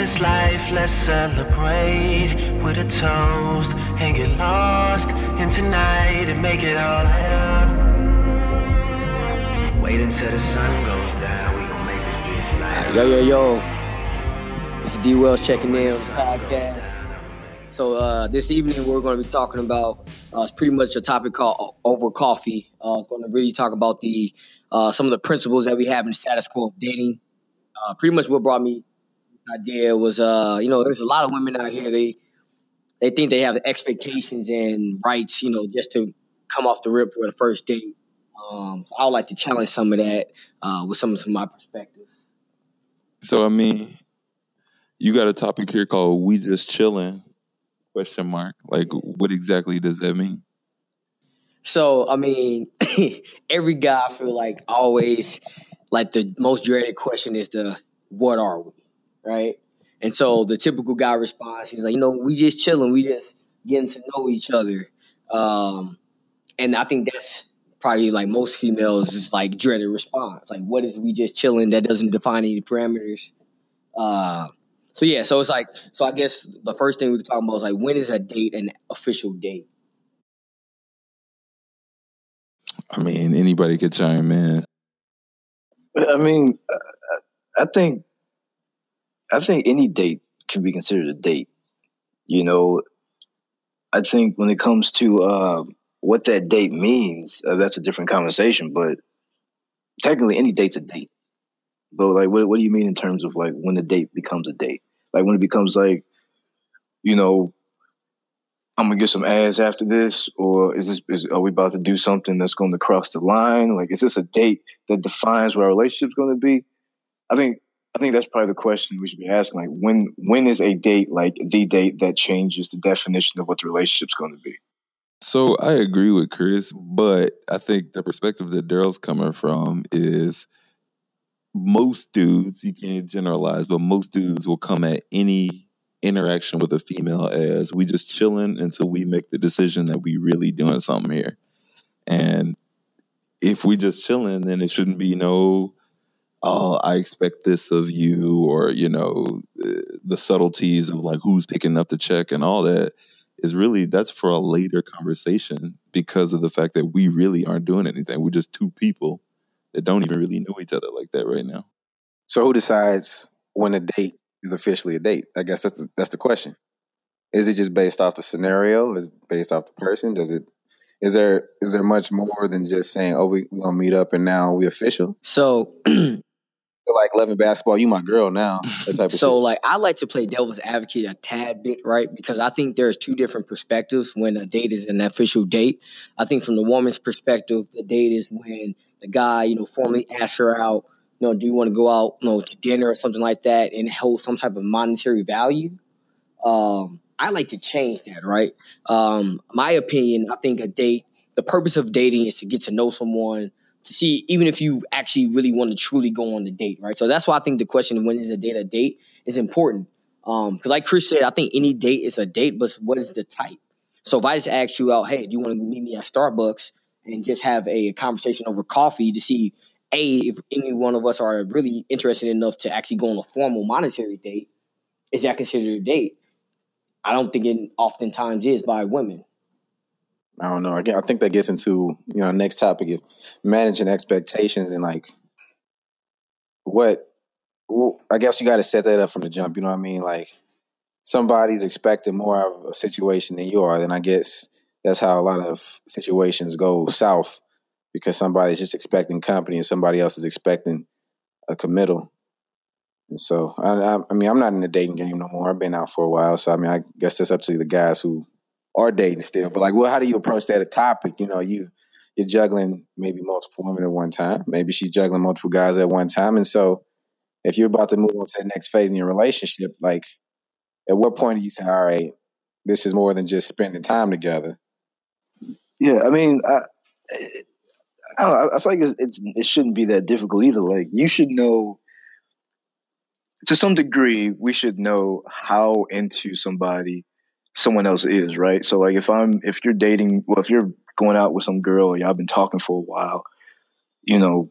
this life, let's celebrate with a toast and get lost in tonight and make it all light Wait until the sun goes down, we gon' make this bitch light Yo, yo, yo. This is D Wells checking in on the podcast. So uh, this evening we're going to be talking about uh, it's pretty much a topic called over coffee. Uh, it's going to really talk about the uh, some of the principles that we have in the status quo of dating. Uh, pretty much what brought me the idea was uh, you know there's a lot of women out here they they think they have expectations and rights you know just to come off the rip for the first date. Um, so I would like to challenge some of that uh, with some of some of my perspectives. So I mean, you got a topic here called "We Just Chilling." Question mark. Like, what exactly does that mean? So, I mean, every guy I feel like always like the most dreaded question is the what are we? Right? And so the typical guy responds, he's like, you know, we just chilling, we just getting to know each other. Um, and I think that's probably like most females is like dreaded response. Like, what is we just chilling that doesn't define any parameters? Uh, so yeah, so it's like so I guess the first thing we can talk about is like when is a date an official date? I mean, anybody could chime in. I mean, I think I think any date can be considered a date. You know, I think when it comes to uh, what that date means, uh, that's a different conversation. But technically, any date's a date. But like, what what do you mean in terms of like when a date becomes a date? Like when it becomes like, you know, I'm gonna get some ass after this, or is this is, are we about to do something that's going to cross the line? Like, is this a date that defines what our relationship's going to be? I think I think that's probably the question we should be asking. Like, when when is a date like the date that changes the definition of what the relationship's going to be? So I agree with Chris, but I think the perspective that Daryl's coming from is most dudes, you can't generalize, but most dudes will come at any interaction with a female as we just chilling until we make the decision that we really doing something here. And if we just chilling, then it shouldn't be no, oh, I expect this of you, or you know, eh, the subtleties of like who's picking up the check and all that is really that's for a later conversation because of the fact that we really aren't doing anything. We're just two people that don't even really know each other like that right now. So who decides when a date is officially a date? I guess that's the, that's the question. Is it just based off the scenario? Is it based off the person? Does it is there is there much more than just saying, "Oh, we we gonna meet up and now we official"? So, like loving basketball, you my girl now. That type of so shit. like I like to play devil's advocate a tad bit, right? Because I think there's two different perspectives when a date is an official date. I think from the woman's perspective, the date is when the guy, you know, formally asks her out, you know, do you want to go out, you know, to dinner or something like that, and hold some type of monetary value. Um, I like to change that, right? Um, my opinion, I think a date, the purpose of dating is to get to know someone, to see even if you actually really want to truly go on the date, right? So that's why I think the question of when is a date a date is important. Um, because like Chris said, I think any date is a date, but what is the type? So if I just ask you out, hey, do you want to meet me at Starbucks and just have a conversation over coffee to see a if any one of us are really interested enough to actually go on a formal monetary date, is that considered a date? I don't think it oftentimes is by women. I don't know. I think that gets into you know next topic of managing expectations and like what. Well, I guess you got to set that up from the jump. You know what I mean? Like somebody's expecting more of a situation than you are, then I guess that's how a lot of situations go south because somebody's just expecting company and somebody else is expecting a committal. And so, I, I, I mean, I'm not in the dating game no more. I've been out for a while, so I mean, I guess that's up to the guys who are dating still. But like, well, how do you approach that topic? You know, you you're juggling maybe multiple women at one time. Maybe she's juggling multiple guys at one time, and so if you're about to move on to the next phase in your relationship, like, at what point do you say, all right, this is more than just spending time together? Yeah, I mean, I, I, know, I feel like it's, it's, it shouldn't be that difficult either. Like, you should know, to some degree, we should know how into somebody someone else is, right? So, like, if I'm, if you're dating, well, if you're going out with some girl, y'all been talking for a while, you know,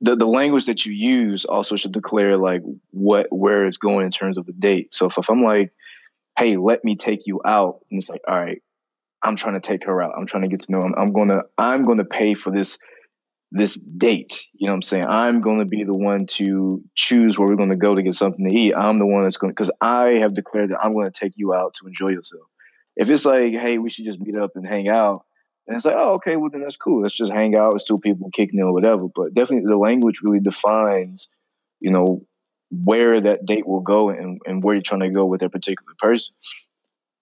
the the language that you use also should declare like what where it's going in terms of the date. So if, if I'm like, hey, let me take you out, and it's like, all right, I'm trying to take her out. I'm trying to get to know him. I'm gonna I'm gonna pay for this this date. You know what I'm saying? I'm gonna be the one to choose where we're gonna go to get something to eat. I'm the one that's gonna because I have declared that I'm gonna take you out to enjoy yourself. If it's like, hey, we should just meet up and hang out, and it's like, oh, okay, well then that's cool. Let's just hang out. It's two people kicking it or whatever. But definitely the language really defines, you know, where that date will go and, and where you're trying to go with that particular person.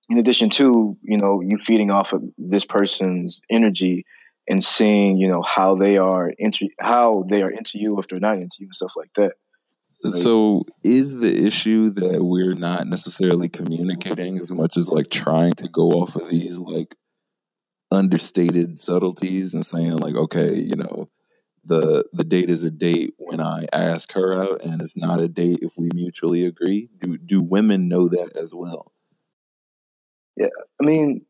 In addition to, you know, you feeding off of this person's energy and seeing, you know, how they are into how they are into you if they're not into you and stuff like that. So is the issue that we're not necessarily communicating as much as like trying to go off of these like understated subtleties and saying like, okay, you know, the the date is a date when I ask her out and it's not a date if we mutually agree? Do do women know that as well? Yeah. I mean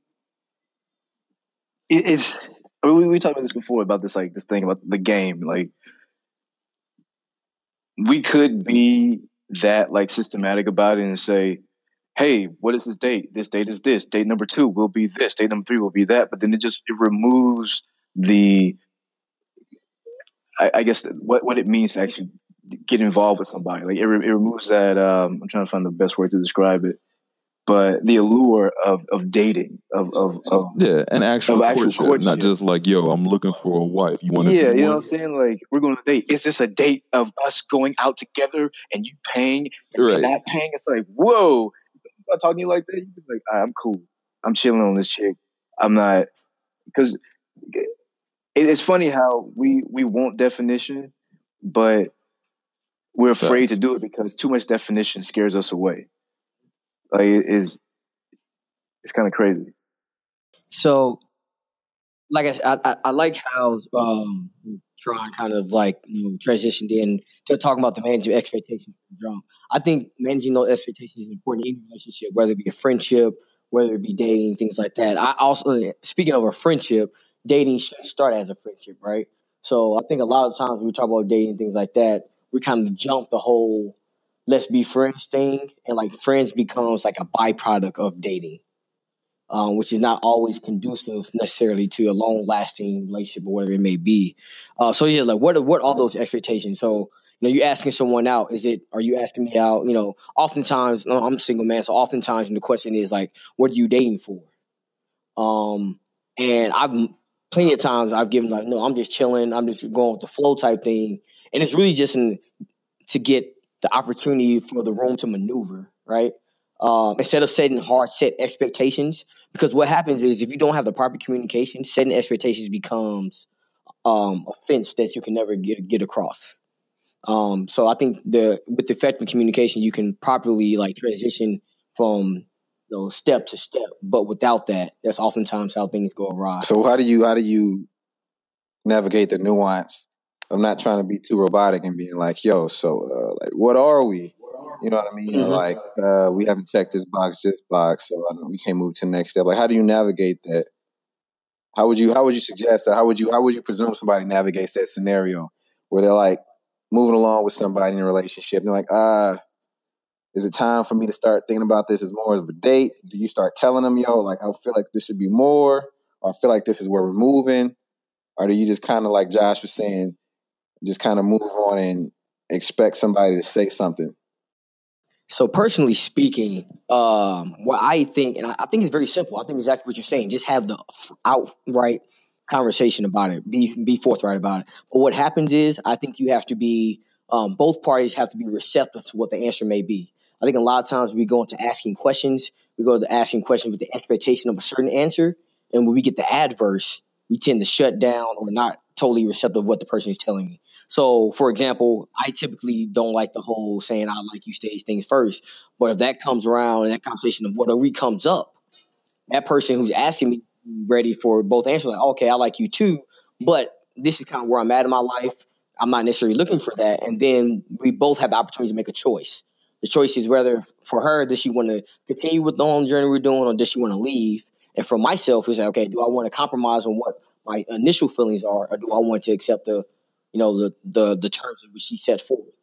it, it's we, we talked about this before about this like this thing about the game. Like we could be that like systematic about it and say, hey, what is this date? This date is this. Date number two will be this. Date number three will be that. But then it just it removes the, I, I guess what what it means to actually get involved with somebody. Like it, re, it removes that. Um, I'm trying to find the best word to describe it but the allure of, of dating, of, of, of yeah, an actual, actual courtship, courtship, not just like, yo, I'm looking for a wife. You want to? Yeah, you know what I'm saying? Like, we're going to date. Is this a date of us going out together and you paying and right. not paying? It's like, whoa, start talking to you like that, you be like, right, I'm cool. I'm chilling on this chick. I'm not because it's funny how we we want definition, but we're afraid Facts. to do it because too much definition scares us away. Like it is it's kind of crazy. So, like I said, I, I, like how um, Tron kind of like you know, transitioned in to talking about the managing expectations jump. I think managing those expectations is important in any relationship, whether it be a friendship, whether it be dating, things like that. I also, speaking of a friendship, dating should start as a friendship, right? So I think a lot of times when we talk about dating, things like that, we kind of jump the whole let's be friends thing, and like friends becomes like a byproduct of dating, um, which is not always conducive necessarily to a long lasting relationship or whatever it may be. Uh, so yeah, like what are, what are those expectations? So you know, you're asking someone out. Is it? Are you asking me out? You know, oftentimes I'm a single man, so oftentimes the question is like, what are you dating for? Um, and I've plenty of times I've given like, no, I'm just chilling. I'm just going with the flow type thing, and it's really just in, to get the opportunity for the room to maneuver, right? Um, instead of setting hard set expectations, because what happens is if you don't have the proper communication, setting expectations becomes um, a fence that you can never get get across. Um, so I think the with effective communication, you can properly like transition from you know step to step. But without that, that's oftentimes how things go awry. So how do you how do you navigate the nuance I'm not trying to be too robotic and being like, yo, so uh, like, what are we? You know what I mean? Mm-hmm. Like, uh, we haven't checked this box, this box, so we can't move to the next step. Like, how do you navigate that? How would you How would you suggest that? How would you How would you presume somebody navigates that scenario where they're like moving along with somebody in a relationship? And they're like, ah, uh, is it time for me to start thinking about this as more as a date? Do you start telling them, yo, like, I feel like this should be more, or I feel like this is where we're moving, or do you just kind of like Josh was saying? Just kind of move on and expect somebody to say something? So personally speaking, um, what I think, and I, think it's very simple. I think exactly what you're saying. Just have the outright conversation about it. Be be forthright about it. But what happens is, I think you have to be. Um, both parties have to be receptive to what the answer may be. I think a lot of times we go into asking questions. We go to asking questions with the expectation of a certain answer, and when we get the adverse, we tend to shut down or not totally receptive of what the person is telling me. So, for example, I typically don't like the whole saying "I like you" stage things first. But if that comes around and that conversation of what we comes up, that person who's asking me ready for both answers, like, okay, I like you too, but this is kind of where I'm at in my life. I'm not necessarily looking for that, and then we both have the opportunity to make a choice. The choice is whether for her does she want to continue with the own journey we're doing, or does she want to leave? And for myself, is like, okay, do I want to compromise on what my initial feelings are, or do I want to accept the you know, the the the terms in which he set forth.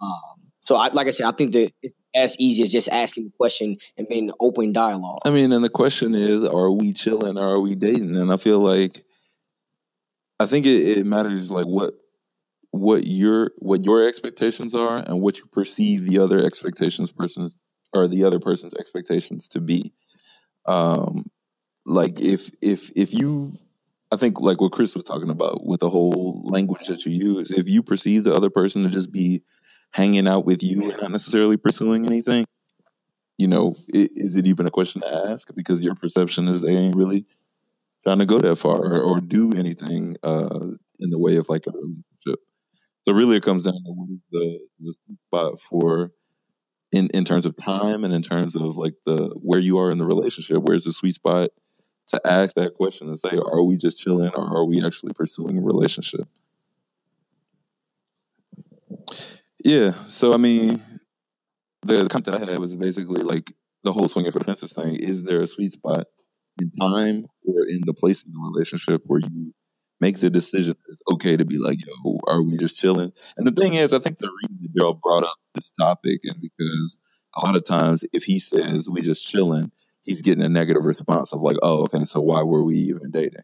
Um, so, I, like I said, I think that it's as easy as just asking the question and being an open dialogue. I mean, and the question is, are we chilling or are we dating? And I feel like, I think it, it matters like what what your what your expectations are and what you perceive the other expectations persons or the other person's expectations to be. Um, like if if if you I think like what Chris was talking about with the whole language that you use, if you perceive the other person to just be hanging out with you and not necessarily pursuing anything, you know, it, is it even a question to ask? Because your perception is they ain't really trying to go that far or, or do anything uh, in the way of like a relationship. So really, it comes down to what is the the spot for in in terms of time and in terms of like the where you are in the relationship. Where's the sweet spot to ask that question and say, are we just chilling or are we actually pursuing a relationship? Yeah. So I mean, the content I had was basically like the whole swinging for fences thing. Is there a sweet spot in time or in the place in the relationship where you make the decision that it's okay to be like, yo, are we just chilling? And the thing is, I think the reason that Daryl brought up this topic is because a lot of times if he says we just chilling, he's getting a negative response of like, oh, okay, so why were we even dating?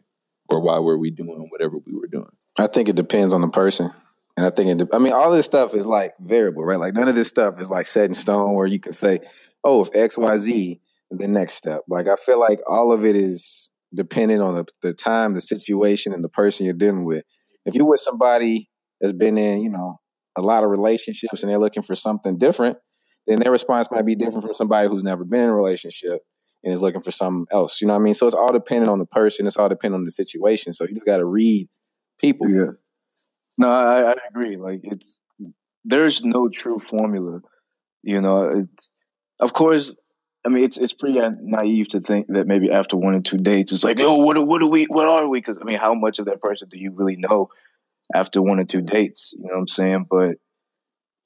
Or why were we doing whatever we were doing? I think it depends on the person. And I think it, de- I mean, all this stuff is like variable, right? Like none of this stuff is like set in stone where you can say, oh, if X, Y, Z, the next step. Like I feel like all of it is dependent on the, the time, the situation, and the person you're dealing with. If you're with somebody that's been in, you know, a lot of relationships and they're looking for something different, then their response might be different from somebody who's never been in a relationship and is looking for something else. You know what I mean? So it's all dependent on the person. It's all dependent on the situation. So you just got to read people. Yeah. No, I, I agree. Like it's there's no true formula. You know, it's of course. I mean, it's it's pretty naive to think that maybe after one or two dates, it's like, oh, what what are we? What are we? Because I mean, how much of that person do you really know after one or two dates? You know what I'm saying? But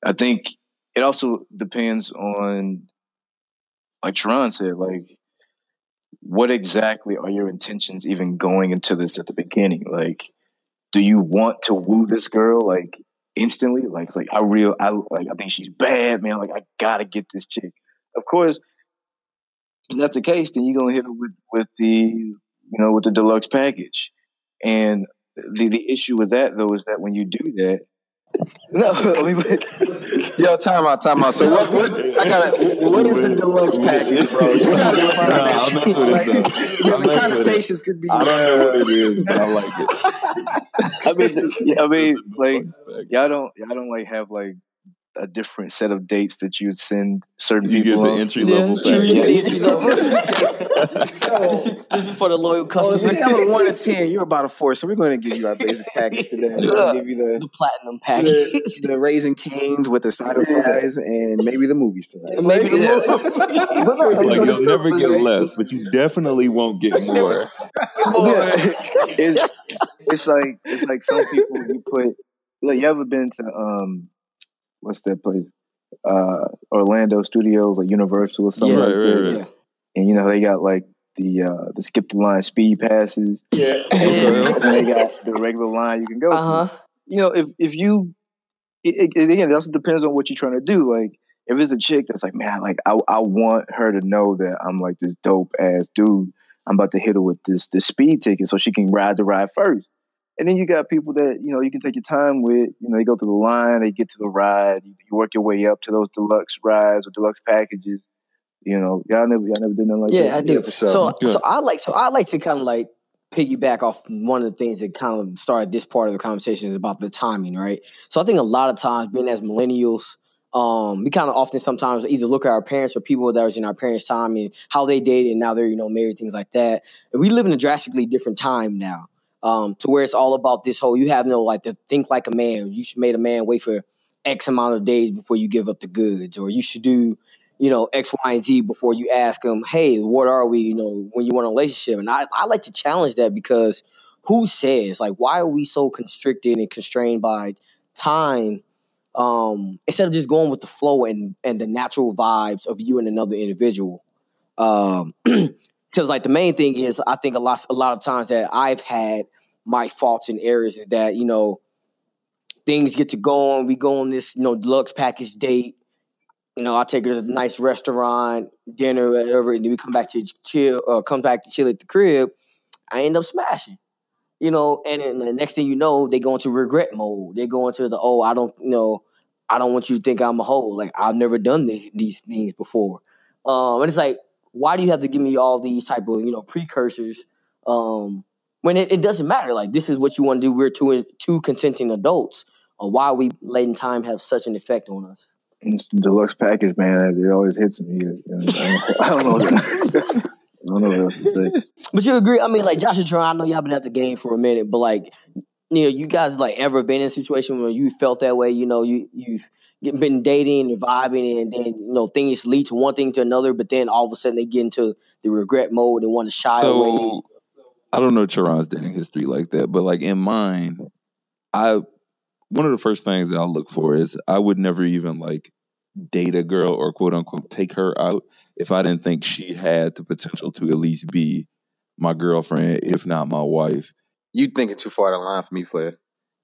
I think it also depends on, like Sharon said, like what exactly are your intentions even going into this at the beginning? Like, do you want to woo this girl like instantly? Like, like I real I like I think she's bad, man. Like I gotta get this chick. Of course, if that's the case, then you're gonna hit her with with the you know with the deluxe package. And the the issue with that though is that when you do that, no, I mean, Yo, time out, time out. So what? what I got. What is the deluxe package, bro? You gotta define Nah, that. I'm with Like, it, though. I'm the with it. connotations could be. I don't know what it is, but I like it. I mean, I mean, like y'all don't y'all don't like have like a different set of dates that you'd send certain people You get the entry level Yeah, package. yeah, yeah. this, is, this is for the loyal On a customers. scale of one to ten, you're about a four. So we're going to give you our basic package today. We're going to give you the the platinum package. the, the Raising Cane's with the side of fries and maybe the movies tonight. Maybe the Yeah. movie. It's like you'll never get less, but you definitely won't get more. Yeah. it's it's like it's like some people you put like you ever been to um what's that place uh Orlando Studios like Universal or something Yeah, like right, that right. Yeah. and you know they got like the uh the skip the line speed passes Yeah. and they got the regular line you can go Uh-huh. you know if if you it, it, again it also depends on what you're trying to do like if it's a chick that's like man like I I want her to know that I'm like this dope ass dude I'm about to hit her with this this speed ticket so she can ride the ride first. And then you got people that you know you can take your time with. You know, they go through the line, they get to the ride, you, you work your way up to those deluxe rides or deluxe packages. You know, y'all never y'all never did nothing like Yeah, that. I do. for sure. So, Yeah. so I like, so I like to kind of like piggyback off one of the things that kind of started this part of the conversation is about the timing, right? So I think a lot of times, being as millennials, um, we kind of often sometimes either look at our parents or people that was in our parents' time and how they dated and now they're you know married, things like that. And we live in a drastically different time now, um, to where it's all about this whole you have no like to think like a man. You should make a man wait for X amount of days before you give up the goods, or you should do you know, X, Y, and Z before you ask them, hey, what are we, you know, when you want a relationship? And I, I like to challenge that because who says, like, why are we so constricted and constrained by time um, instead of just going with the flow and, and the natural vibes of you and another individual? Um, because like the main thing is, I think a lot, a lot of times that I've had my faults and errors is that, you know, things get to go on. We go on this, you know, deluxe package date. You know, I take her to a nice restaurant, dinner, whatever, and then we come back to chill, uh, come back to chill at the crib. I end up smashing. You know, and then the next thing you know, they go into regret mode. They go into the oh, I don't, you know, I don't want you to think I'm a hoe. Like I've never done these these things before. Um, and it's like, why do you have to give me all these type of you know precursors? Um, when it, it doesn't matter. Like this is what you want to do. We're two two consenting adults. Uh, why are we letting time have such an effect on us? It's the deluxe package, man. It always hits me. You know, I don't know. I don't know what else to say. But you agree? I mean, like Josh and Troy, I know y'all been at the game for a minute, but like, you know, you guys like ever been in a situation where you felt that way? You know, you you've been dating and vibing, and then you know things lead to one thing to another, but then all of a sudden they get into the regret mode and want to shy away. So I don't know Charon's dating history like that, but like in mine, I one of the first things that I look for is I would never even like date a girl or quote unquote take her out if I didn't think she had the potential to at least be my girlfriend, if not my wife. You thinking too far down the line for me, Flair.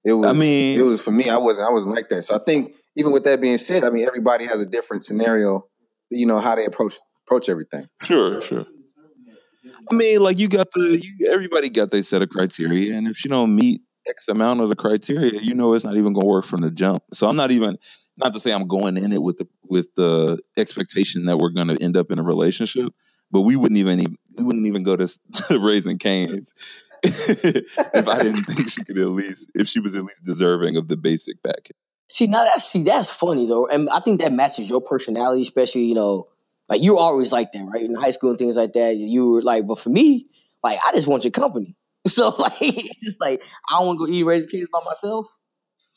It was. I mean- it was for me. I wasn't. I wasn't like that. So I think even with that being said, I mean, everybody has a different scenario. You know how they approach approach everything. Sure, sure. I mean, like you got the you, everybody got their set of criteria, and if you don't meet X amount of the criteria, you know it's not even going to work from the jump. So I'm not even not to say I'm going in it with the with the expectation that we're going to end up in a relationship, but we wouldn't even we wouldn't even go to, to Raising Cane's if I didn't think she could at least if she was at least deserving of the basic package. See, now that's see, that's funny though, and I think that matches your personality, especially you know, like you're always like that, right? In high school and things like that, you were like, but for me, like I just want your company. So like, just like I don't want to go eat Raising Cane's by myself.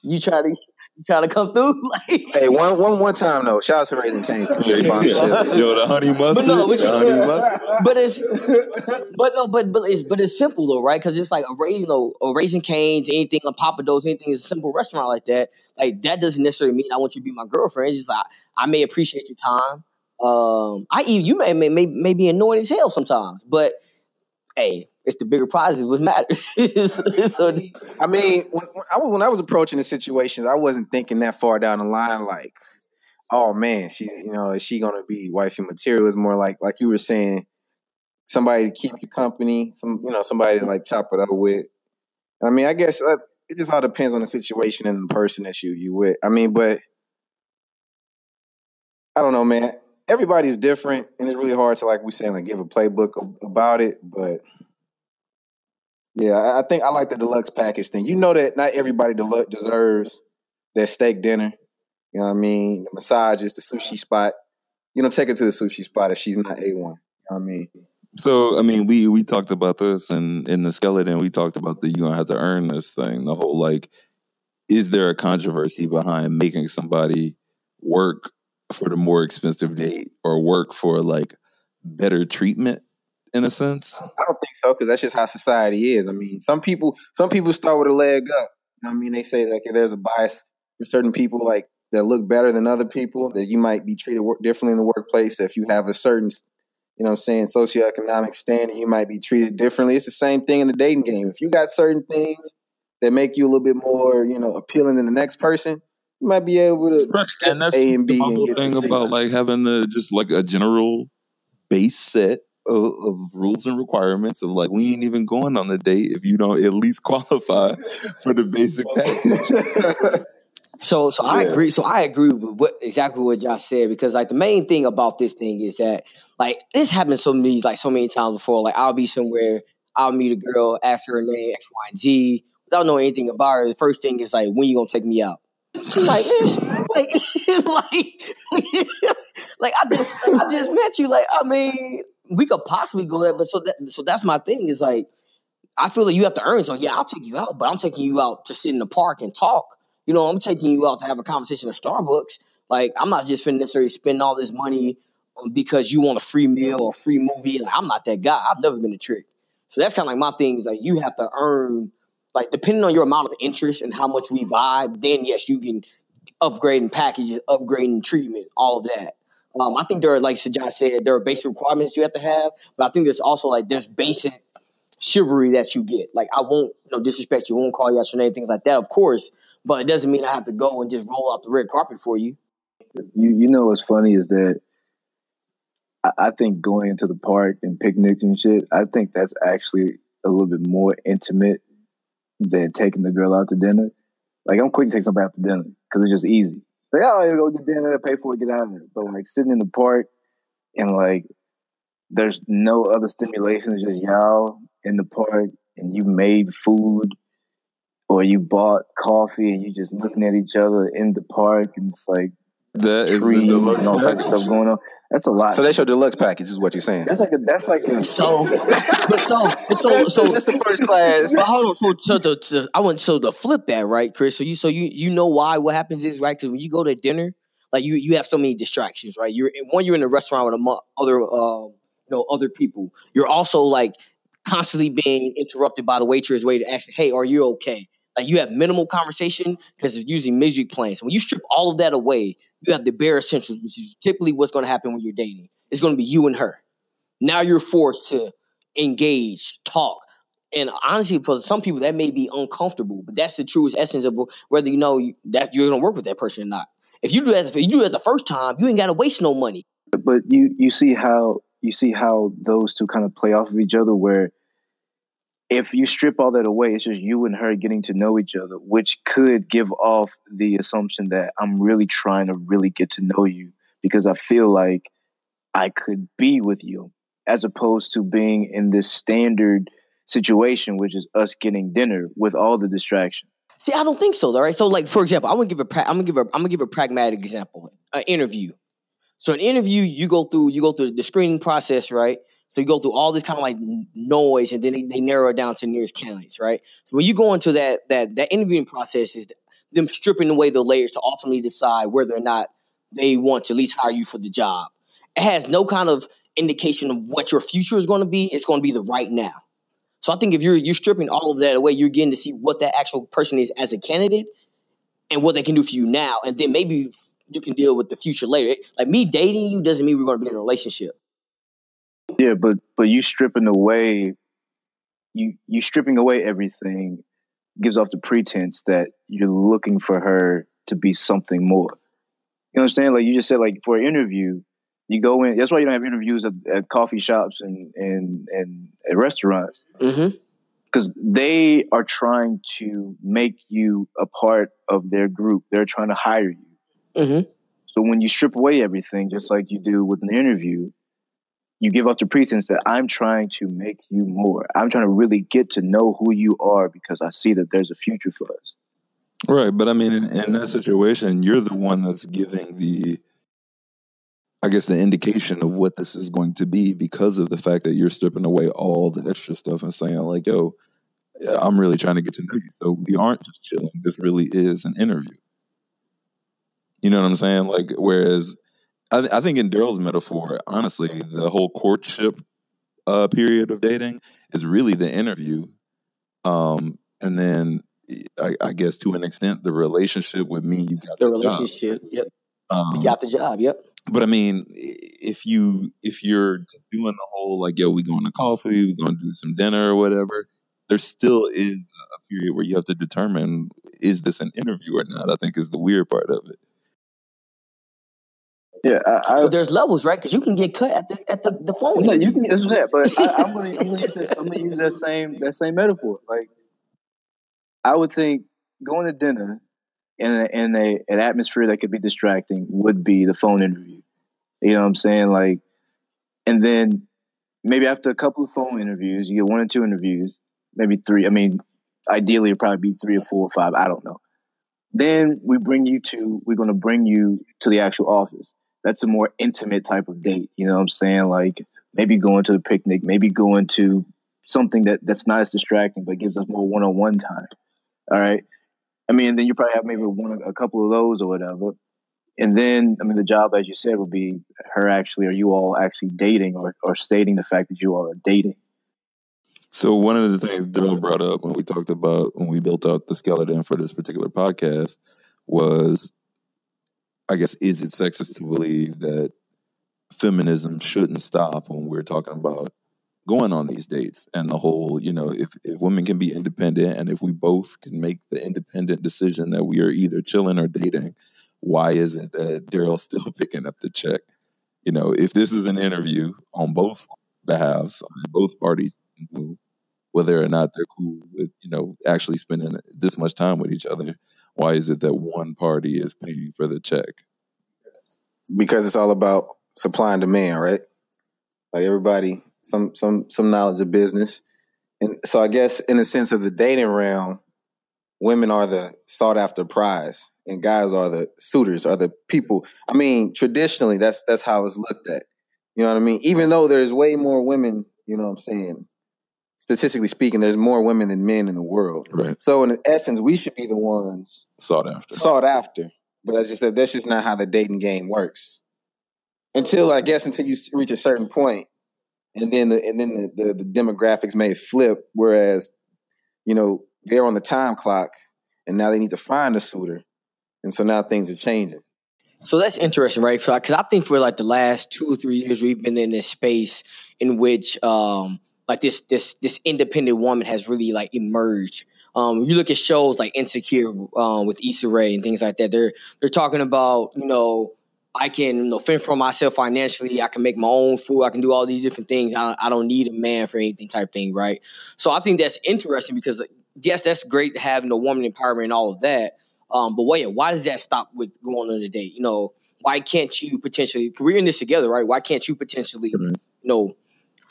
You try to you try to come through, like Hey, one one one time though. Shout out to Raising Cane's sponsorship. Yo, the honey mustard. no, but the honey mustard. but it's but no, but but it's but it's simple though, right? Because it's like a raising, you know, a Raising Cane's, anything, a Papa Do's, anything is a simple restaurant like that. Like that doesn't necessarily mean I want you to be my girlfriend. It's just like I may appreciate your time. Um, I even you may may may, may be annoying as hell sometimes, but hey, it's the bigger prizes what matters. so I mean, when, when I was when I was approaching the situations, I wasn't thinking that far down the line. Like, oh man, she, you know, is she gonna be wifey material? Is more like, like you were saying, somebody to keep you company, some, you know, somebody to like chop it up with. I mean, I guess uh, it just all depends on the situation and the person that you you with. I mean, but I don't know, man. Everybody's different, and it's really hard to like we saying like give a playbook about it, but. Yeah, I- think I like the deluxe package thing. You know that not everybody delu- deserves that steak dinner. You know what I mean? The massages, the sushi spot. You don't take her to the sushi spot if she's not A1. You know what I mean? So I mean, we we talked about this, and in the skeleton, we talked about the you gonna have to earn this thing. The whole like, is there a controversy behind making somebody work for the more expensive date or work for like better treatment in a sense? I don't think so because that's just how society is. I mean, some people some people start with a leg up. You know I mean? They say like there's a bias for certain people like that look better than other people that you might be treated differently in the workplace if you have a certain you know what I'm saying socioeconomic standing you might be treated differently. It's the same thing in the dating game. If you got certain things that make you a little bit more, you know, appealing than the next person, you might be able to skip and that's A and B the and get thing C. about like having the just like a general base set of, of rules and requirements of like we ain't even going on a date if you don't at least qualify for the basic package. So, so I agree. So I agree with what exactly what Josh said because like the main thing about this thing is that like this happened so many like so many times before. Like I'll be somewhere, I'll meet a girl, ask her her name X, Y, and Z without knowing anything about her. The first thing is like, when you gonna take me out? She's like, "Ish." like, like, like I just I just met you. Like I mean, we could possibly go there, but so that so that's my thing is like. I feel like you have to earn. So yeah, I'll take you out, but I'm taking you out to sit in the park and talk. You know, I'm taking you out to have a conversation at Starbucks. Like, I'm not just finna necessarily spend all this money because you want a free meal or free movie. Like, I'm not that guy. I've never been a trick. So that's kind of like my thing is like you have to earn, like depending on your amount of interest and how much we vibe, then yes, you can upgrade in packages, upgrade in treatment, all of that. Um, I think there are, like Sajai said, there are basic requirements you have to have, but I think there's also like there's basic chivalry that you get. Like I won't, you know, disrespect you, won't call you out your name, things like that, of course. But it doesn't mean I have to go and just roll out the red carpet for you. You you know what's funny is that I, I think going into the park and picnics and shit, I think that's actually a little bit more intimate than taking the girl out to dinner. Like I'm quick to take somebody out to dinner because it's just easy. Like oh, go get dinner, pay for it, get out of it. But like sitting in the park and like there's no other stimulation. It's just y'all in the park and you made food or you bought coffee and you just looking at each other in the park and it's like That is trees the and all types of stuff going on. That's a lot. So that's your deluxe package, is what you're saying. that's like a that's like a, So, but so, but so, That's, so, that's the first class. But hold on, so to, to, to, I want so to flip that, right, Chris? So you so you you know why what happens is right because when you go to dinner, like you you have so many distractions, right? You're one, you're in a restaurant with a mo- other um you know other people. You're also like constantly being interrupted by the waitress way to ask, hey, are you okay? Like you have minimal conversation because it's using music playing. So when you strip all of that away, you have the bare essentials, which is typically what's going to happen when you're dating. It's going to be you and her. Now you're forced to engage, talk. And honestly, for some people, that may be uncomfortable, but that's the truest essence of whether you know that you're going to work with that person or not. If you do that, if you do that the first time, you ain't got to waste no money. but you you see how you see how those two kind of play off of each other where if you strip all that away it's just you and her getting to know each other which could give off the assumption that i'm really trying to really get to know you because i feel like i could be with you as opposed to being in this standard situation which is us getting dinner with all the distractions. See, I don't think so. All right. So, like for example, I'm gonna give a pra- I'm gonna give a I'm gonna give a pragmatic example. An interview. So, an interview, you go through you go through the screening process, right? So you go through all this kind of like noise, and then they, they narrow it down to nearest candidates, right? So when you go into that that that interviewing process is them stripping away the layers to ultimately decide whether or not they want to at least hire you for the job. It has no kind of indication of what your future is going to be. It's going to be the right now. So I think if you're you're stripping all of that away, you're getting to see what that actual person is as a candidate and what they can do for you now, and then maybe you can deal with the future later. Like me dating you doesn't mean we're going to be in a relationship. Yeah, but but you stripping away, you you stripping away everything gives off the pretense that you're looking for her to be something more. You know what I'm saying? Like you just said, like for an interview, you go in. That's why you don't have interviews at, at coffee shops and and and at restaurants Mm-hmm. because they are trying to make you a part of their group. They're trying to hire you. Mm-hmm. So when you strip away everything, just like you do with an interview, you give up the pretense that I'm trying to make you more. I'm trying to really get to know who you are because I see that there's a future for us. Right, but I mean, in, in that situation, you're the one that's giving the, I guess, the indication of what this is going to be because of the fact that you're stripping away all the extra stuff and saying, like, yo, I'm really trying to get to know you. So we aren't just chilling. This really is an interview. You know what I'm saying? Like, whereas I, I think in Daryl's metaphor, honestly, the whole courtship uh, period of dating is really the interview. Um, and then I, I guess to an extent, the relationship with me, you got The the job. relationship. Yep. Um, You got the job. Yep. but I mean, if you if you're doing the whole like, yo, we going to coffee, we going to do some dinner or whatever, there still is a period where you have to determine is this an interview or not. I think is the weird part of it. Yeah, I, I But there's levels, right? Because you can get cut at the at the, the phone. no, you can. That's what I'm. But I, I'm gonna, I'm gonna use this. I'm gonna use that same that same metaphor. Like, I would think going to dinner in a, in a an atmosphere that could be distracting would be the phone interview. You know what I'm saying? Like, and then maybe after a couple of phone interviews, you get one or two interviews, maybe three. I mean, ideally, it'd probably be three or four or five. I don't know. Then we bring you to. We're gonna bring you to the actual office. That's a more intimate type of date. You know what I'm saying? Like maybe going to the picnic, maybe going to something that that's not as distracting, but gives us more one-on-one time. All right. I mean, then you probably have maybe one, a couple of those or whatever. And then, I mean, the job, as you said, would be her actually, are you all actually dating or, or stating the fact that you all are dating? So one of the things Daryl brought up when we talked about when we built out the skeleton for this particular podcast was, I guess, is it sexist to believe that feminism shouldn't stop when we're talking about going on these dates and the whole you know if, if women can be independent and if we both can make the independent decision that we are either chilling or dating why is it that daryl's still picking up the check? You know if this is an interview on both behalves on both parties whether or not they're cool with you know actually spending this much time with each other why is it that one party is paying for the check because it's all about supply and demand right like everybody some some some knowledge of business. And so I guess in the sense of the dating realm, women are the sought after prize and guys are the suitors, are the people. I mean, traditionally that's that's how it's looked at. You know what I mean? Even though there's way more women, you know what I'm saying? Statistically speaking, there's more women than men in the world. Right. So in essence, we should be the ones sought after. Sought after. But as you said, that's just not how the dating game works. Until I guess until you reach a certain point and then the and then the, the, the demographics may flip. Whereas, you know, they're on the time clock, and now they need to find a suitor, and so now things are changing. So that's interesting, right? Because I think for like the last two or three years, we've been in this space in which, um, like this this this independent woman has really like emerged. Um, you look at shows like Insecure um, with Issa Rae and things like that. They're they're talking about you know I can you know, fend for myself financially. I can make my own food. I can do all these different things. I, I don't need a man for anything type thing, right? So I think that's interesting because yes, that's great having the woman empowerment and all of that. Um, but wait, why does that stop with going on a date? You know, why can't you potentially? We're in this together, right? Why can't you potentially, mm-hmm. you know,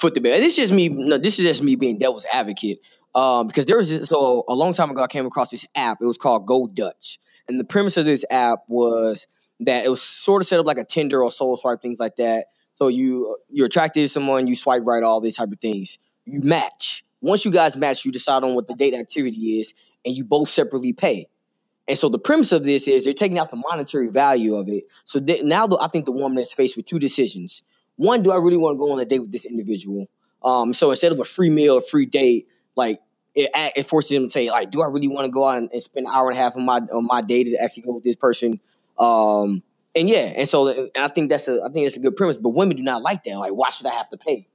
foot the bill? This is just me. No, this is just me being devil's advocate. Um, because there was this, so a long time ago, I came across this app. It was called Go Dutch, and the premise of this app was that it was sort of set up like a Tinder or Soul Swipe, things like that. So you you're attracted to someone, you swipe right, all these type of things. You match. Once you guys match, you decide on what the date activity is, and you both separately pay. And so the premise of this is they're taking out the monetary value of it. So now the, I think the woman is faced with two decisions. One, do I really want to go on a date with this individual? Um, so instead of a free meal, a free date, like it, it forces them to say, like, do I really want to go out and, and spend an hour and a half on my on my day to actually go with this person? Um, and yeah, and so and I think that's a I think that's a good premise. But women do not like that. Like, why should I have to pay?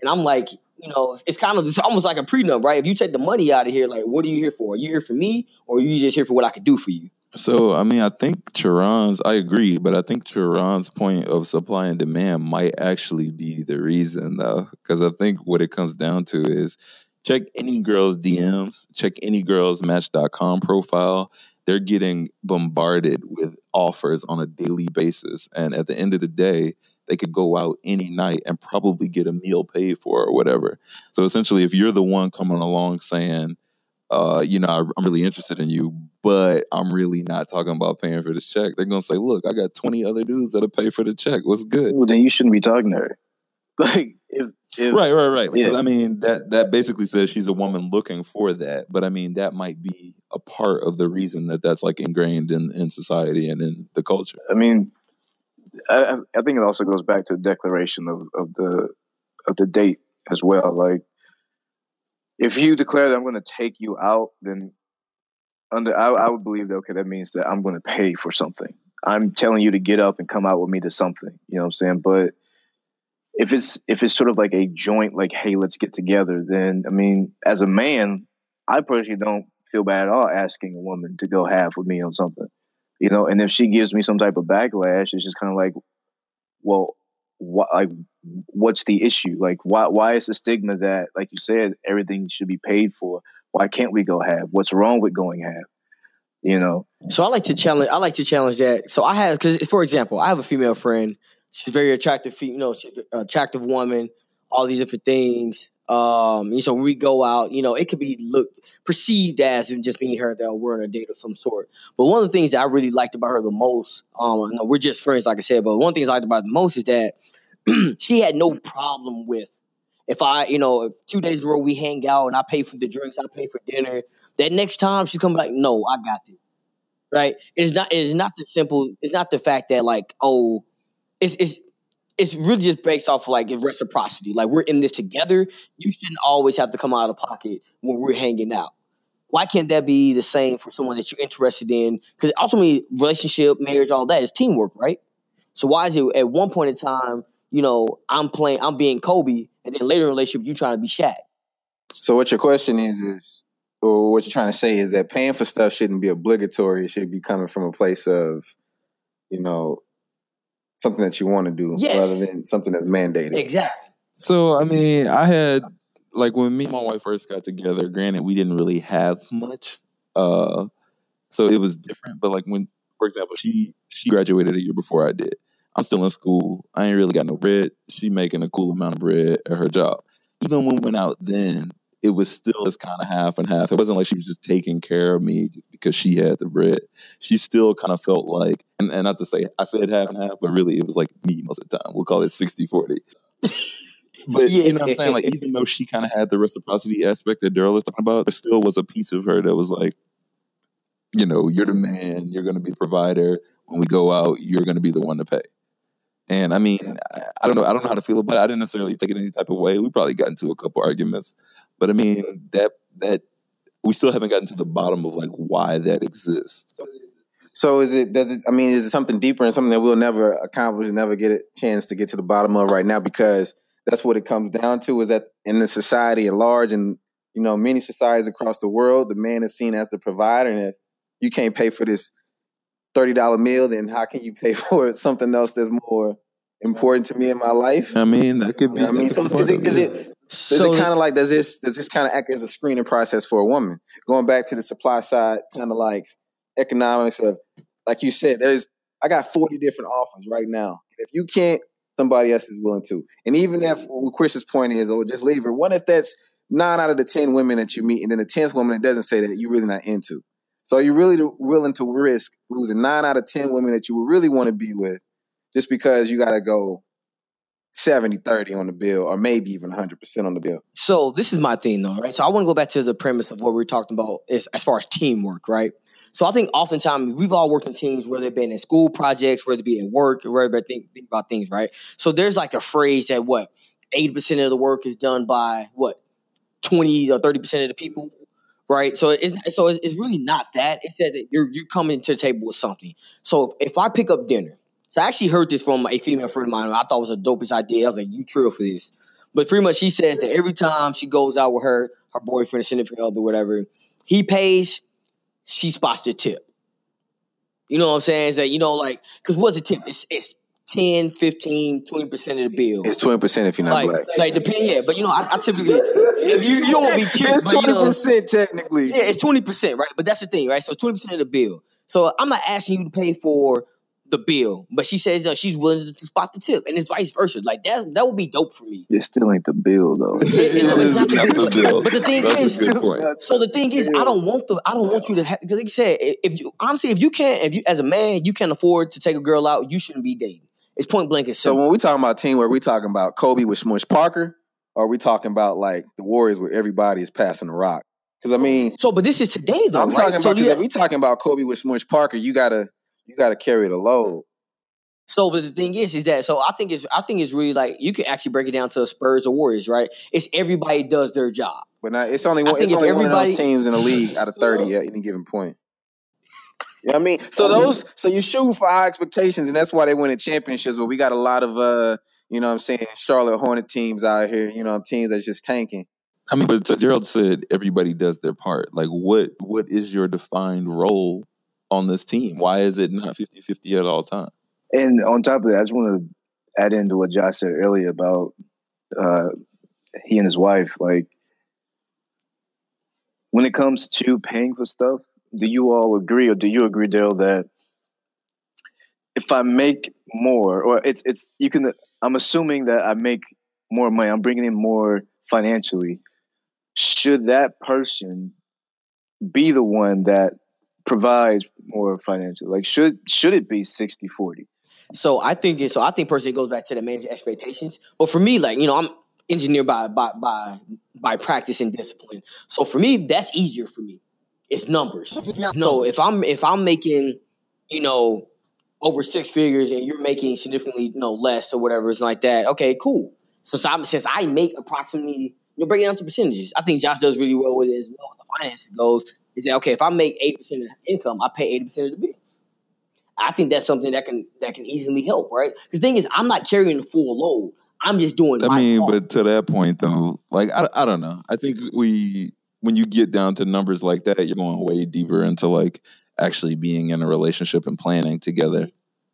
And I'm like, you know, it's kind of it's almost like a prenup, right? If you take the money out of here, like, what are you here for? Are you here for me, or are you just here for what I could do for you? So, I mean, I think Chiron's, I agree, but I think Chiron's point of supply and demand might actually be the reason, though. Because I think what it comes down to is check any girl's DMs, check any girl's Match.com profile, they're getting bombarded with offers on a daily basis. And at the end of the day, they could go out any night and probably get a meal paid for or whatever. So essentially, if you're the one coming along saying, uh, you know, I'm really interested in you, but I'm really not talking about paying for this check. They're gonna say, "Look, I got 20 other dudes that'll pay for the check. What's good?" Well, then you shouldn't be talking to her. Like, if if, right, right, right. Yeah. So, I mean, that that basically says she's a woman looking for that. But I mean, that might be a part of the reason that that's like ingrained in in society and in the culture. I mean, I, I think it also goes back to the declaration of, of the of the date as well. Like, if you declare that I'm going to take you out, then under I, I would believe that okay, that means that I'm going to pay for something. I'm telling you to get up and come out with me to something. You know what I'm saying? But if it's if it's sort of like a joint like hey let's get together then i mean as a man i personally don't feel bad at all asking a woman to go half with me on something you know and if she gives me some type of backlash it's just kind of like well what like what's the issue? Like why why is the stigma that like you said everything should be paid for? Why can't we go half what's wrong with going half you know? So i like to challenge i like to challenge that. So i have because for example i have a female friend. She's very attractive, you know, attractive woman, all these different things. Um, and so when we go out, you know, it could be looked perceived as just being her that we're on a date of some sort. But one of the things that I really liked about her the most, um, we're just friends, like I said, but one of the things I liked about the most is that she had no problem with if I, you know, two days in a row we hang out and I pay for the drinks, I pay for dinner. That next time she's coming like, no, I got this. Right? It's not. It's not the simple. It's not the fact that like, oh, it's it's it's really just based off like reciprocity. Like we're in this together. You shouldn't always have to come out of pocket when we're hanging out. Why can't that be the same for someone that you're interested in? Because ultimately, relationship, marriage, all that is teamwork, right? So why is it at one point in time, you know, I'm playing, I'm being Kobe, and then later in a relationship you trying to be Shaq. So what your question is is or what you're trying to say is that paying for stuff shouldn't be obligatory. It should be coming from a place of, you know, something that you want to do Yes. rather than something that's mandated. Exactly. So I mean, I had like when me and my wife first got together. Granted, we didn't really have much, uh, so it was different. But like when, for example, she she graduated a year before I did. I'm still in school. I ain't really got no bread. She making a cool amount of bread at her job. Even when we went out then, it was still this kind of half and half. It wasn't like she was just taking care of me because she had the bread. She still kind of felt like, and, and not to say I said half and half, but really it was like me most of the time. We'll call it 60 40. But you know what I'm saying? Like, even though she kind of had the reciprocity aspect that Daryl was talking about, there still was a piece of her that was like, you know, you're the man, you're going to be the provider. When we go out, you're going to be the one to pay. And I mean, I, don't know, I don't know how to feel about it. I didn't necessarily take it any type of way. We probably got into a couple arguments, but I mean, that that we still haven't gotten to the bottom of like why that exists. So is it does it I mean is it something deeper and something that we'll never accomplish, never get a chance to get to the bottom of right now because that's what it comes down to is that in the society at large and you know many societies across the world the man is seen as the provider and if you can't pay for this $30 meal then how can you pay for something else that's more important to me in my life? I mean, that could be. You know I mean, so is it is it is So it kind of like does this does this kind of act as a screening process for a woman? Going back to the supply side, kind of like economics of like you said, there's I got 40 different offers right now. If you can't, somebody else is willing to. And even if what Chris's point is, oh, just leave her. What if that's nine out of the ten women that you meet, and then the tenth woman that doesn't say that you're really not into? So are you really willing to risk losing nine out of ten women that you really want to be with just because you got to go 70 30 on the bill or maybe even 100% on the bill? So this is my thing though, right? So I want to go back to the premise of what we were talking about is as far as teamwork, right? So I think oftentimes we've all worked in teams, whether it be in school projects, whether it be at work, or whether it think, think about things, right? So there's like a phrase that what eighty percent of the work is done by what twenty or thirty percent of the people, right? So it's so it's, really not that. It's that you're you're coming to the table with something. So if, if I pick up dinner, so I actually heard this from a female friend of mine. I thought it was the dopest idea. I was like, you trill for this. But pretty much she says that every time she goes out with her, her boyfriend, significant other, whatever, he pays, she spots the tip. You know what I'm saying? It's that, you know, like, because what's a tip? It's, it's 10, 15, 20% of the bill. It's 20% if you're not like, black. like depend, yeah. But you know, I, I typically, if you, you don't want to be cheap, It's but you know, 20% technically. yeah, it's twenty percent, right? But that's the thing, right? So twenty percent of the bill. So I'm not asking you to pay for the bill, but she says that she's willing to spot the tip, and it's vice versa. Like that, that would be dope for me. It still ain't the bill though. It- it's- so it's not the bill. But the thing That's is, a good point. so the thing is, I don't want the, I don't want you to, because like you said, if you honestly, if you can't, if you as a man, you can't afford to take a girl out, you shouldn't be dating. It's point blank and So when we talking about teamwork, we talking about Kobe with Smush Parker, or are we talking about like the Warriors where everybody is passing the rock? Because I mean, So, but this is today though, I'm right? talking so, about 'cause you- if we talking about Kobe with Smush Parker, you gotta you gotta carry the load. So, but the thing is, is that so I think it's I think it's really like you can actually break it down to Spurs or Warriors, right? It's everybody does their job. But now, it's only one, it's only one of everybody- those teams in the league out of thirty at any given point. You know what I mean? So those so you shoot for high expectations, and that's why they win at championships. But we got a lot of uh, you know what I'm saying, Charlotte Hornet teams out here, you know, teams that's just tanking. I mean, but Gerald said everybody does their part. Like, what what is your defined role on this team? Why is it not 50-50 at all times? And on top of that, I just want to add into what Josh said earlier about uh, he and his wife. Like, when it comes to paying for stuff, do you all agree, or do you agree, dale that if I make more, or it's it's you can, I'm assuming that I make more money, I'm bringing in more financially. Should that person be the one that provides more financially? Like, should should it be 60 40? So I think it, so. I think personally it goes back to the managing expectations. But for me, like you know, I'm engineered by by by by practice and discipline. So for me, that's easier for me. It's numbers. No, if I'm if I'm making, you know, over six figures and you're making significantly you know less or whatever, it's like that. Okay, cool. So, so I'm, since I make approximately, you know, break it down to percentages. I think Josh does really well with it as well. With the finances goes is that okay? If I make eight percent of income, I pay eighty percent of the bill. I think that's something that can that can easily help, right? The thing is, I'm not carrying the full load. I'm just doing. I my mean, part. but to that point though, like I, I don't know. I think we when you get down to numbers like that, you're going way deeper into like actually being in a relationship and planning together.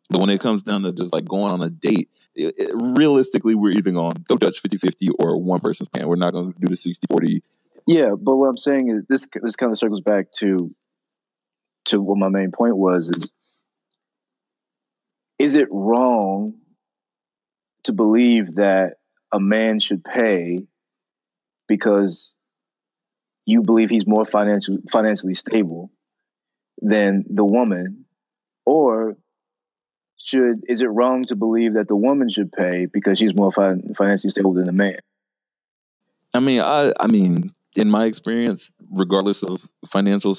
But when it comes down to just like going on a date, it, it- realistically, we're either going to go Dutch 50 50 or one person's plan. We're not going to do the 60 40. Yeah, but what I'm saying is this this kind of circles back to to what my main point was is is it wrong to believe that a man should pay because you believe he's more financially financially stable than the woman or should is it wrong to believe that the woman should pay because she's more fin- financially stable than the man I mean, I, I mean, in my experience, regardless of financial,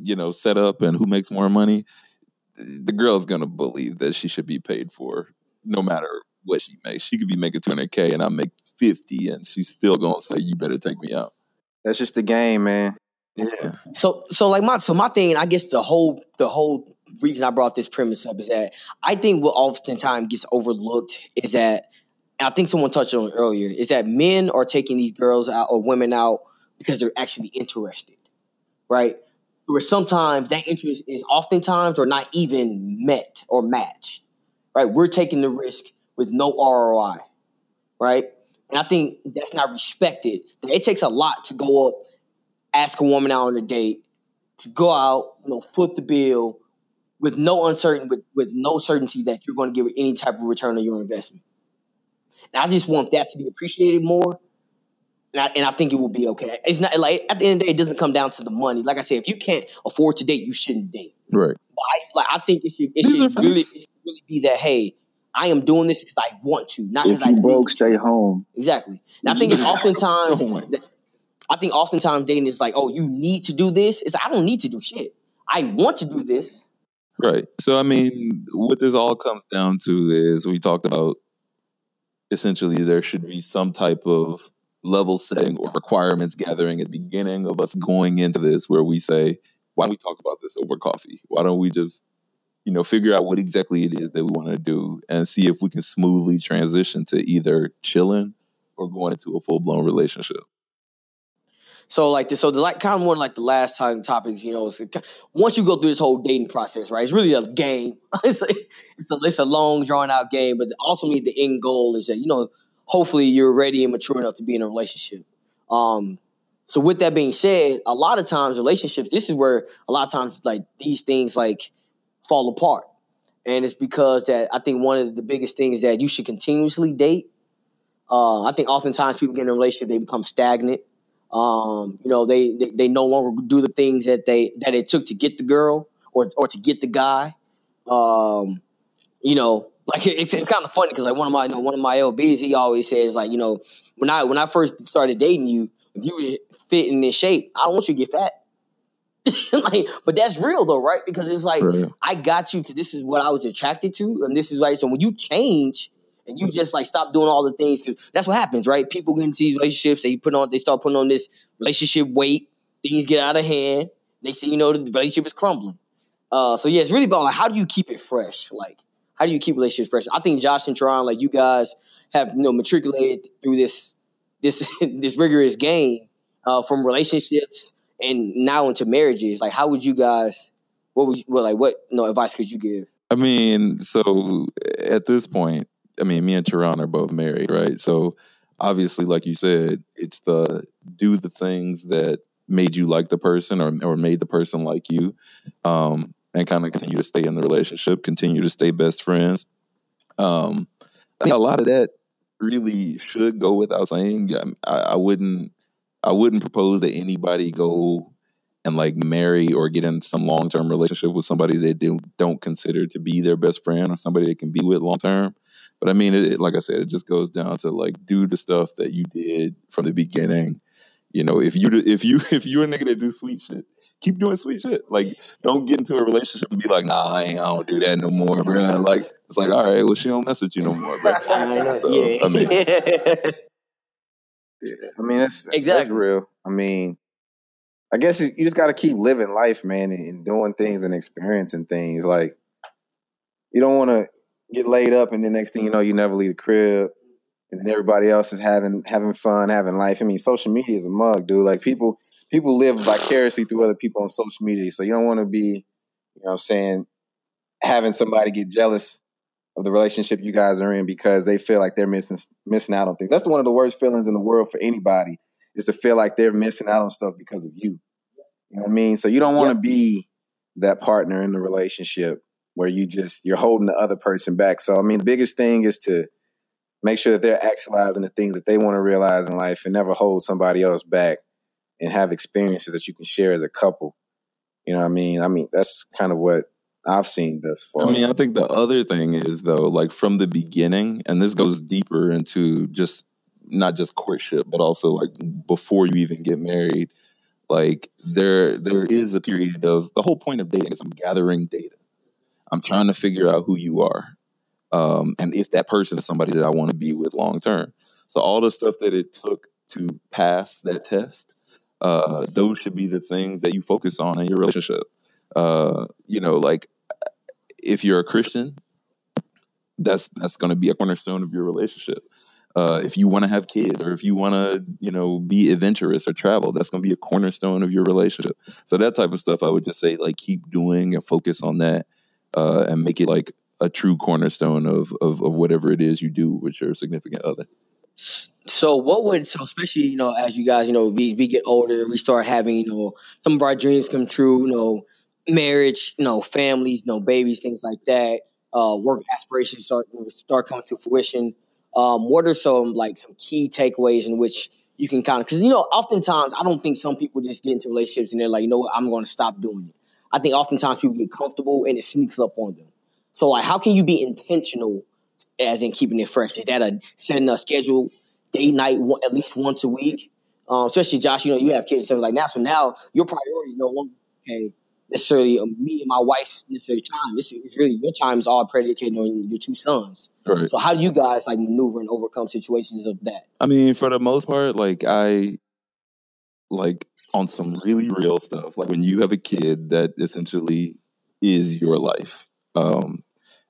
you know, setup and who makes more money, the girl's gonna believe that she should be paid for, no matter what she makes. She could be making 200k and I make 50, and she's still gonna say, "You better take me out." That's just the game, man. Yeah, So so like my so my thing, I guess the whole the whole reason I brought this premise up is that I think what oftentimes gets overlooked is that and I think someone touched on it earlier, is that men are taking these girls out or women out because they're actually interested. Right? Where sometimes that interest is oftentimes or not even met or matched. Right? We're taking the risk with no ROI. Right? And I think that's not respected. It takes a lot to go up ask a woman out on a date, to go out, you know, foot the bill with no uncertain with, with no certainty that you're going to give any type of return on your investment. And I just want that to be appreciated more. And I, and I think it will be okay. It's not like at the end of the day, it doesn't come down to the money. Like I said, if you can't afford to date, you shouldn't date. right. But I, like I think it should, it should really, it should really be that hey, I am doing this because I want to, not because if I you broke to. stay home Exactly. And I think it's oftentimes Oh I think oftentimes dating is like, oh, you need to do this. It's like, I don't need to do shit. I want to do this. Right. So I mean, what this all comes down to is we talked about essentially there should be some type of level setting or requirements gathering at the beginning of us going into this where we say, why don't we talk about this over coffee? Why don't we just, you know, figure out what exactly it is that we want to do and see if we can smoothly transition to either chilling or going into a full blown relationship. So like this, so the like kind of more like the last time topics, you know, once you go through this whole dating process, right? It's really a game. it's, a, it's a it's a long drawn out game, but ultimately the end goal is that you know, hopefully you're ready and mature enough to be in a relationship. Um, so with that being said, a lot of times relationships, this is where a lot of times like these things like fall apart, and it's because that I think one of the biggest things that you should continuously date. Uh, I think oftentimes people get in a relationship, they become stagnant. Um, you know, they, they they no longer do the things that they that it took to get the girl or or to get the guy. Um, you know, like it's, it's kind of funny because like one of my you know, one of my LBs, he always says like, you know, when I when I first started dating you, if you was fitting in shape, I don't want you to get fat. like, but that's real though, right? Because it's like Right. I got you because this is what I was attracted to, and this is right. So when you change and you just like stop doing all the things, because that's what happens, right? People get into these relationships, they put on, they start putting on this relationship weight. Things get out of hand. They say, you know, the relationship is crumbling. Uh, so yeah, it's really about like how do you keep it fresh? Like how do you keep relationships fresh? I think Josh and Tron, like you guys, have you know matriculated through this this this rigorous game uh, from relationships and now into marriages. Like, how would you guys? What would you, well, like what no advice could you give? I mean, so at this point, I mean, me and Tehran are both married, right? So obviously, like you said, it's the do the things that made you like the person or or made the person like you, um, and kind of continue to stay in the relationship, continue to stay best friends. Um, I think a lot of that really should go without saying. I, I wouldn't, I wouldn't propose that anybody go and like marry or get in some long term relationship with somebody they do, don't consider to be their best friend or somebody they can be with long term. But I mean, it, it- like I said, it just goes down to like do the stuff that you did from the beginning. You know, if you if you if you're a nigga that do sweet shit, keep doing sweet shit. Like, don't get into a relationship and be like, nah, I, ain't, I don't do that no more, bro. Like, it's like, all right, well, she don't mess with you no more, bro. So, yeah, I mean- Yeah, I mean that's that's Exactly. real. I mean, I guess you just got to keep living life, man, and, and doing things and experiencing things. Like you don't want to get laid up, and the next thing you know, you never leave the crib, and then everybody else is having having fun, having life. I mean, social media is a mug, dude. Like people people live vicariously through other people on social media, so you don't want to be, you know, what I'm saying, having somebody get jealous of the relationship you guys are in because they feel like they're missing missing out on things. That's one of the worst feelings in the world for anybody is to feel like they're missing out on stuff because of you. You know what I mean? So you don't want to be that partner in the relationship where you just you're holding the other person back. So I mean, the biggest thing is to make sure that they're actualizing the things that they want to realize in life and never hold somebody else back and have experiences that you can share as a couple. You know what I mean? I mean, that's kind of what I've seen thus far. I mean, I think the other thing is though, like from the beginning, and this goes deeper into just not just courtship, but also like before you even get married. Like there, there is a period of the whole point of dating is I'm gathering data. I'm trying to figure out who you are, um, and if that person is somebody that I want to be with long term. So all the stuff that it took to pass that test, uh, those should be the things that you focus on in your relationship. Uh, you know, like if you're a Christian, that's that's going to be a cornerstone of your relationship. Uh, if you want to have kids or if you want to, you know, be adventurous or travel, that's going to be a cornerstone of your relationship. So that type of stuff, I would just say, like, keep doing and focus on that, uh, and make it like a true cornerstone of, of of whatever it is you do with your significant other. So what would so especially you know as you guys you know we, we get older we start having you know some of our dreams come true you know marriage you know families you know babies things like that uh, work aspirations start start coming to fruition. Um, what are some like some key takeaways in which you can kind of because you know oftentimes I don't think some people just get into relationships and they're like you know what I'm going to stop doing it. I think oftentimes people get comfortable and it sneaks up on them. So like how can you be intentional as in keeping it fresh? Is that a setting a schedule date night one, at least once a week? Um, especially Josh, you know you have kids and stuff like that. So now your priority is no longer okay necessarily um, me and my wife's necessary time. It's, it's, really your time is all predicated on your two sons. Right. So how do you guys like maneuver and overcome situations of that? I mean, for the most part, like I like on some really real stuff. Like when you have a kid that essentially is your life. Um,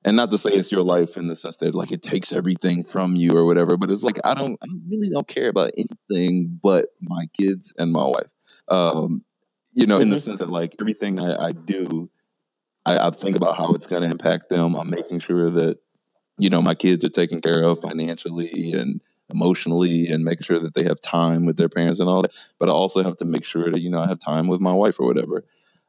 and not to say it's your life in the sense that like it takes everything from you or whatever, but it's like I don't, I really don't care about anything but my kids and my wife. Um, you know, in the mm-hmm. sense that like everything I, I do, I, I, think about how it's going to impact them. I'm making sure that you know my kids are taken care of financially and emotionally, and making sure that they have time with their parents and all that. But I also have to make sure that you know I have time with my wife or whatever.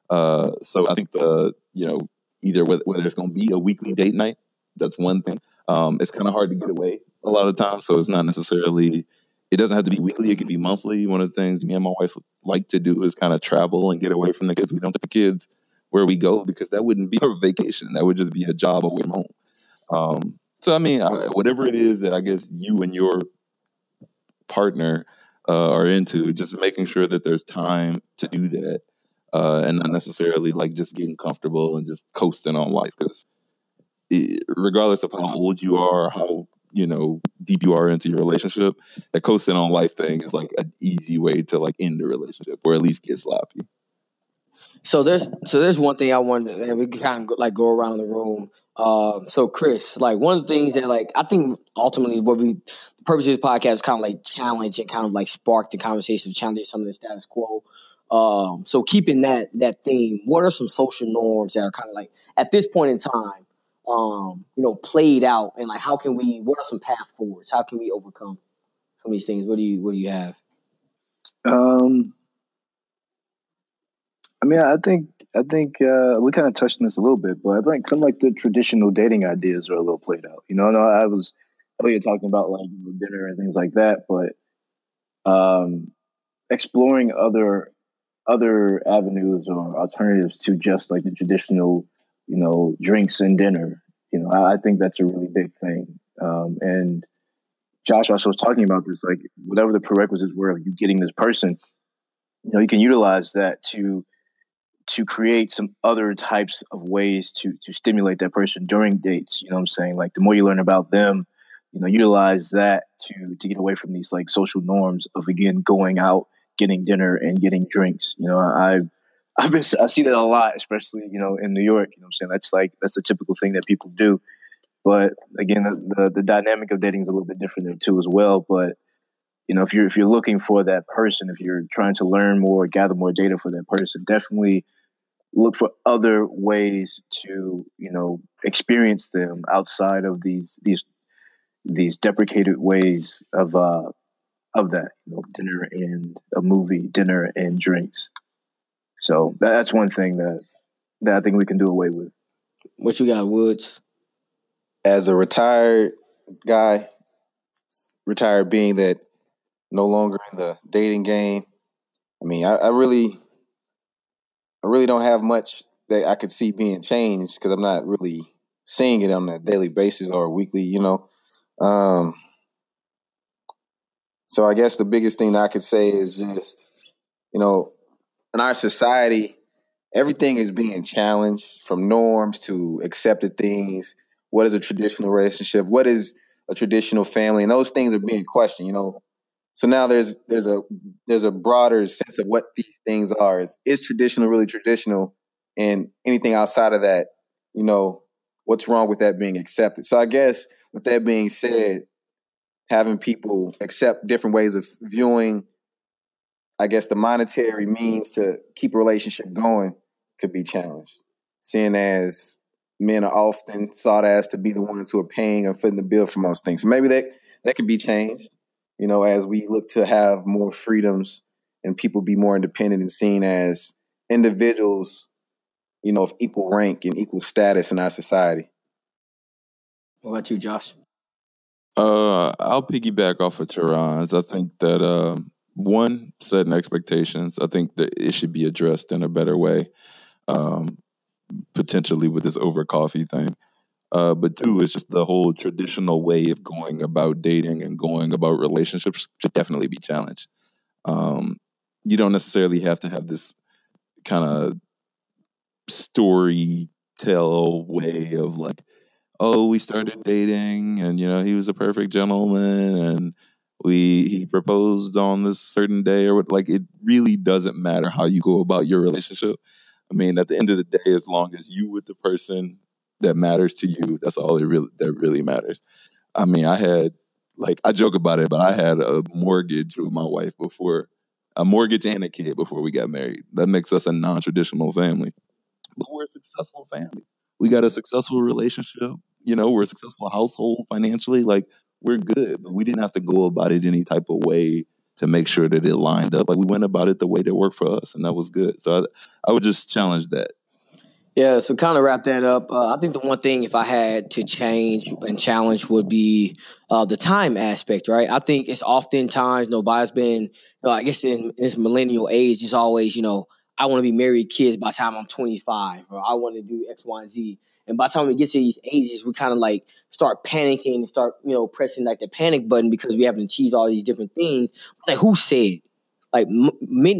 Uh, so I think the you know either whether, whether it's going to be a weekly date night, that's one thing. Um, it's kind of hard to get away a lot of times, so it's not necessarily it doesn't have to be weekly. It could be monthly. One of the things me and my wife like to do is kind of travel and get away from the kids. We don't take the kids where we go because that wouldn't be a vacation. That would just be a job away from home. Um, so I mean, I, whatever it is that I guess you and your partner uh, are into, just making sure that there's time to do that, uh, and not necessarily like just getting comfortable and just coasting on life. Because regardless of how old you are, how you know deep you are into your relationship that coasting on life thing is like an easy way to like end the relationship or at least get sloppy. So there's so there's one thing i wanted and we kind of like go around the room. Uh, so chris like one of the things that like i think ultimately what we the purpose of this podcast is kind of like challenge and kind of like spark the conversation challenge some of the status quo. Um, so keeping that that theme what are some social norms that are kind of like at this point in time um, you know, played out and like how can we what are some path forwards? How can we overcome some of these things? What do you what do you have? Um I mean I think I think uh, we kind of touched on this a little bit, but I think some like the traditional dating ideas are a little played out. You know, no, I was earlier talking about like dinner and things like that, but um, exploring other other avenues or alternatives to just like the traditional you know, drinks and dinner. You know, I, I think that's a really big thing. Um, and Josh also was talking about this, like whatever the prerequisites were of you getting this person, you know, you can utilize that to to create some other types of ways to to stimulate that person during dates. You know what I'm saying? Like the more you learn about them, you know, utilize that to to get away from these like social norms of again going out, getting dinner and getting drinks. You know, I've I've been I see that a lot, especially you know in New York. You know, I'm saying that's like that's the typical thing that people do. But again, the, the, the dynamic of dating is a little bit different there too as well. But you know, if you're if you're looking for that person, if you're trying to learn more, gather more data for that person, definitely look for other ways to you know experience them outside of these these these deprecated ways of uh of that you know dinner and a movie dinner and drinks so that's one thing that that i think we can do away with what you got woods as a retired guy retired being that no longer in the dating game i mean i, I really I really don't have much that I could see being changed because I'm not really seeing it on a daily basis or weekly, you know. Um, so I guess the biggest thing I could say is just, you know, in our society, everything is being challenged from norms to accepted things. What is a traditional relationship? What is a traditional family? And those things are being questioned. You know, so now there's there's a there's a broader sense of what these things are. Is, is traditional really traditional, and anything outside of that, you know, what's wrong with that being accepted? So I guess with that being said, having people accept different ways of viewing, I guess the monetary means to keep a relationship going could be challenged. Seeing as men are often sought as to be the ones who are paying and footing the bill for most things. So maybe that that could be changed you know, as we look to have more freedoms and people be more independent and seen as individuals, you know, of equal rank and equal status in our society. What about you, Josh? Uh, I'll piggyback off of Tehran's. I think that uh, one, setting expectations. I think that it should be addressed in a better way, um, potentially with this over coffee thing. Uh, but two, it's just the whole traditional way of going about dating and going about relationships should definitely be challenged. Um, you don't necessarily have to have this kind of story tell way of like, oh, we started dating and you know he was a perfect gentleman and we he proposed on this certain day or what. Like it really doesn't matter how you go about your relationship. I mean, at the end of the day, as long as you with the person that matters to you. That's all it really that really matters. I mean, I had like I joke about it, but I had a mortgage with my wife before a mortgage and a kid before we got married. That makes us a non-traditional family. But we're a successful family. We got a successful relationship. You know, we're a successful household financially. Like we're good, but we didn't have to go about it any type of way to make sure that it lined up. Like we went about it the way that worked for us, and that was good. So I, I would just challenge that. Yeah, so kind of wrap that up. Uh, I think the one thing, if I had to change and challenge, would be uh, the time aspect, right? I think it's oftentimes nobody's been, you know, I guess in, in this millennial age, it's always, you know, I want to be married, kids by the time I'm 25, or I want to do X, Y, and Z. And by the time we get to these ages, we kind of like start panicking and start, you know, pressing like the panic button because we haven't achieved all these different things. Like, who said? Like, m-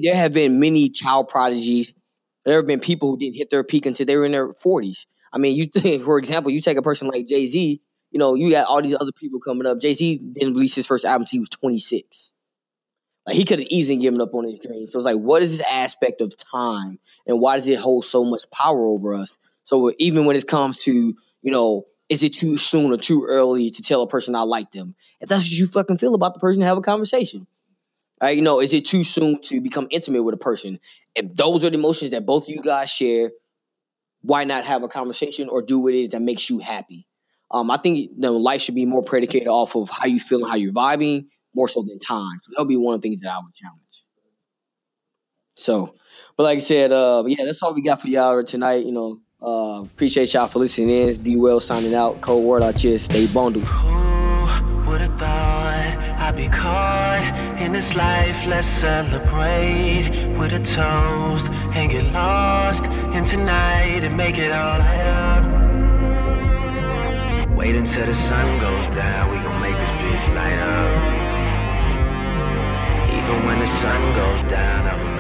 there have been many child prodigies there have been people who didn't hit their peak until they were in their 40s. I mean, you think, for example, you take a person like Jay Z, you know, you got all these other people coming up. Jay Z didn't release his first album until he was 26. Like he could have easily given up on his dream. So it's like, what is this aspect of time, and why does it hold so much power over us? So even when it comes to, you know, is it too soon or too early to tell a person I like them? If that's what you fucking feel about the person, have a conversation. Right? You know, is it too soon to become intimate with a person? If those are the emotions that both of you guys share, why not have a conversation or do what it is that makes you happy? Um, I think you know, life should be more predicated off of how you feel and how you're vibing, more so than time. So that'll be one of the things that I would challenge. So, but like I said, uh, yeah, that's all we got for y'all tonight. You know, uh, appreciate y'all for listening in. D Well signing out. Cold word out here. Stay bundled. Who would have thought I'd be caught in this life, let's celebrate with a toast and get lost in tonight and make it all up. Wait until the sun goes down, we gon' make this bitch light up. Even when the sun goes down, I'm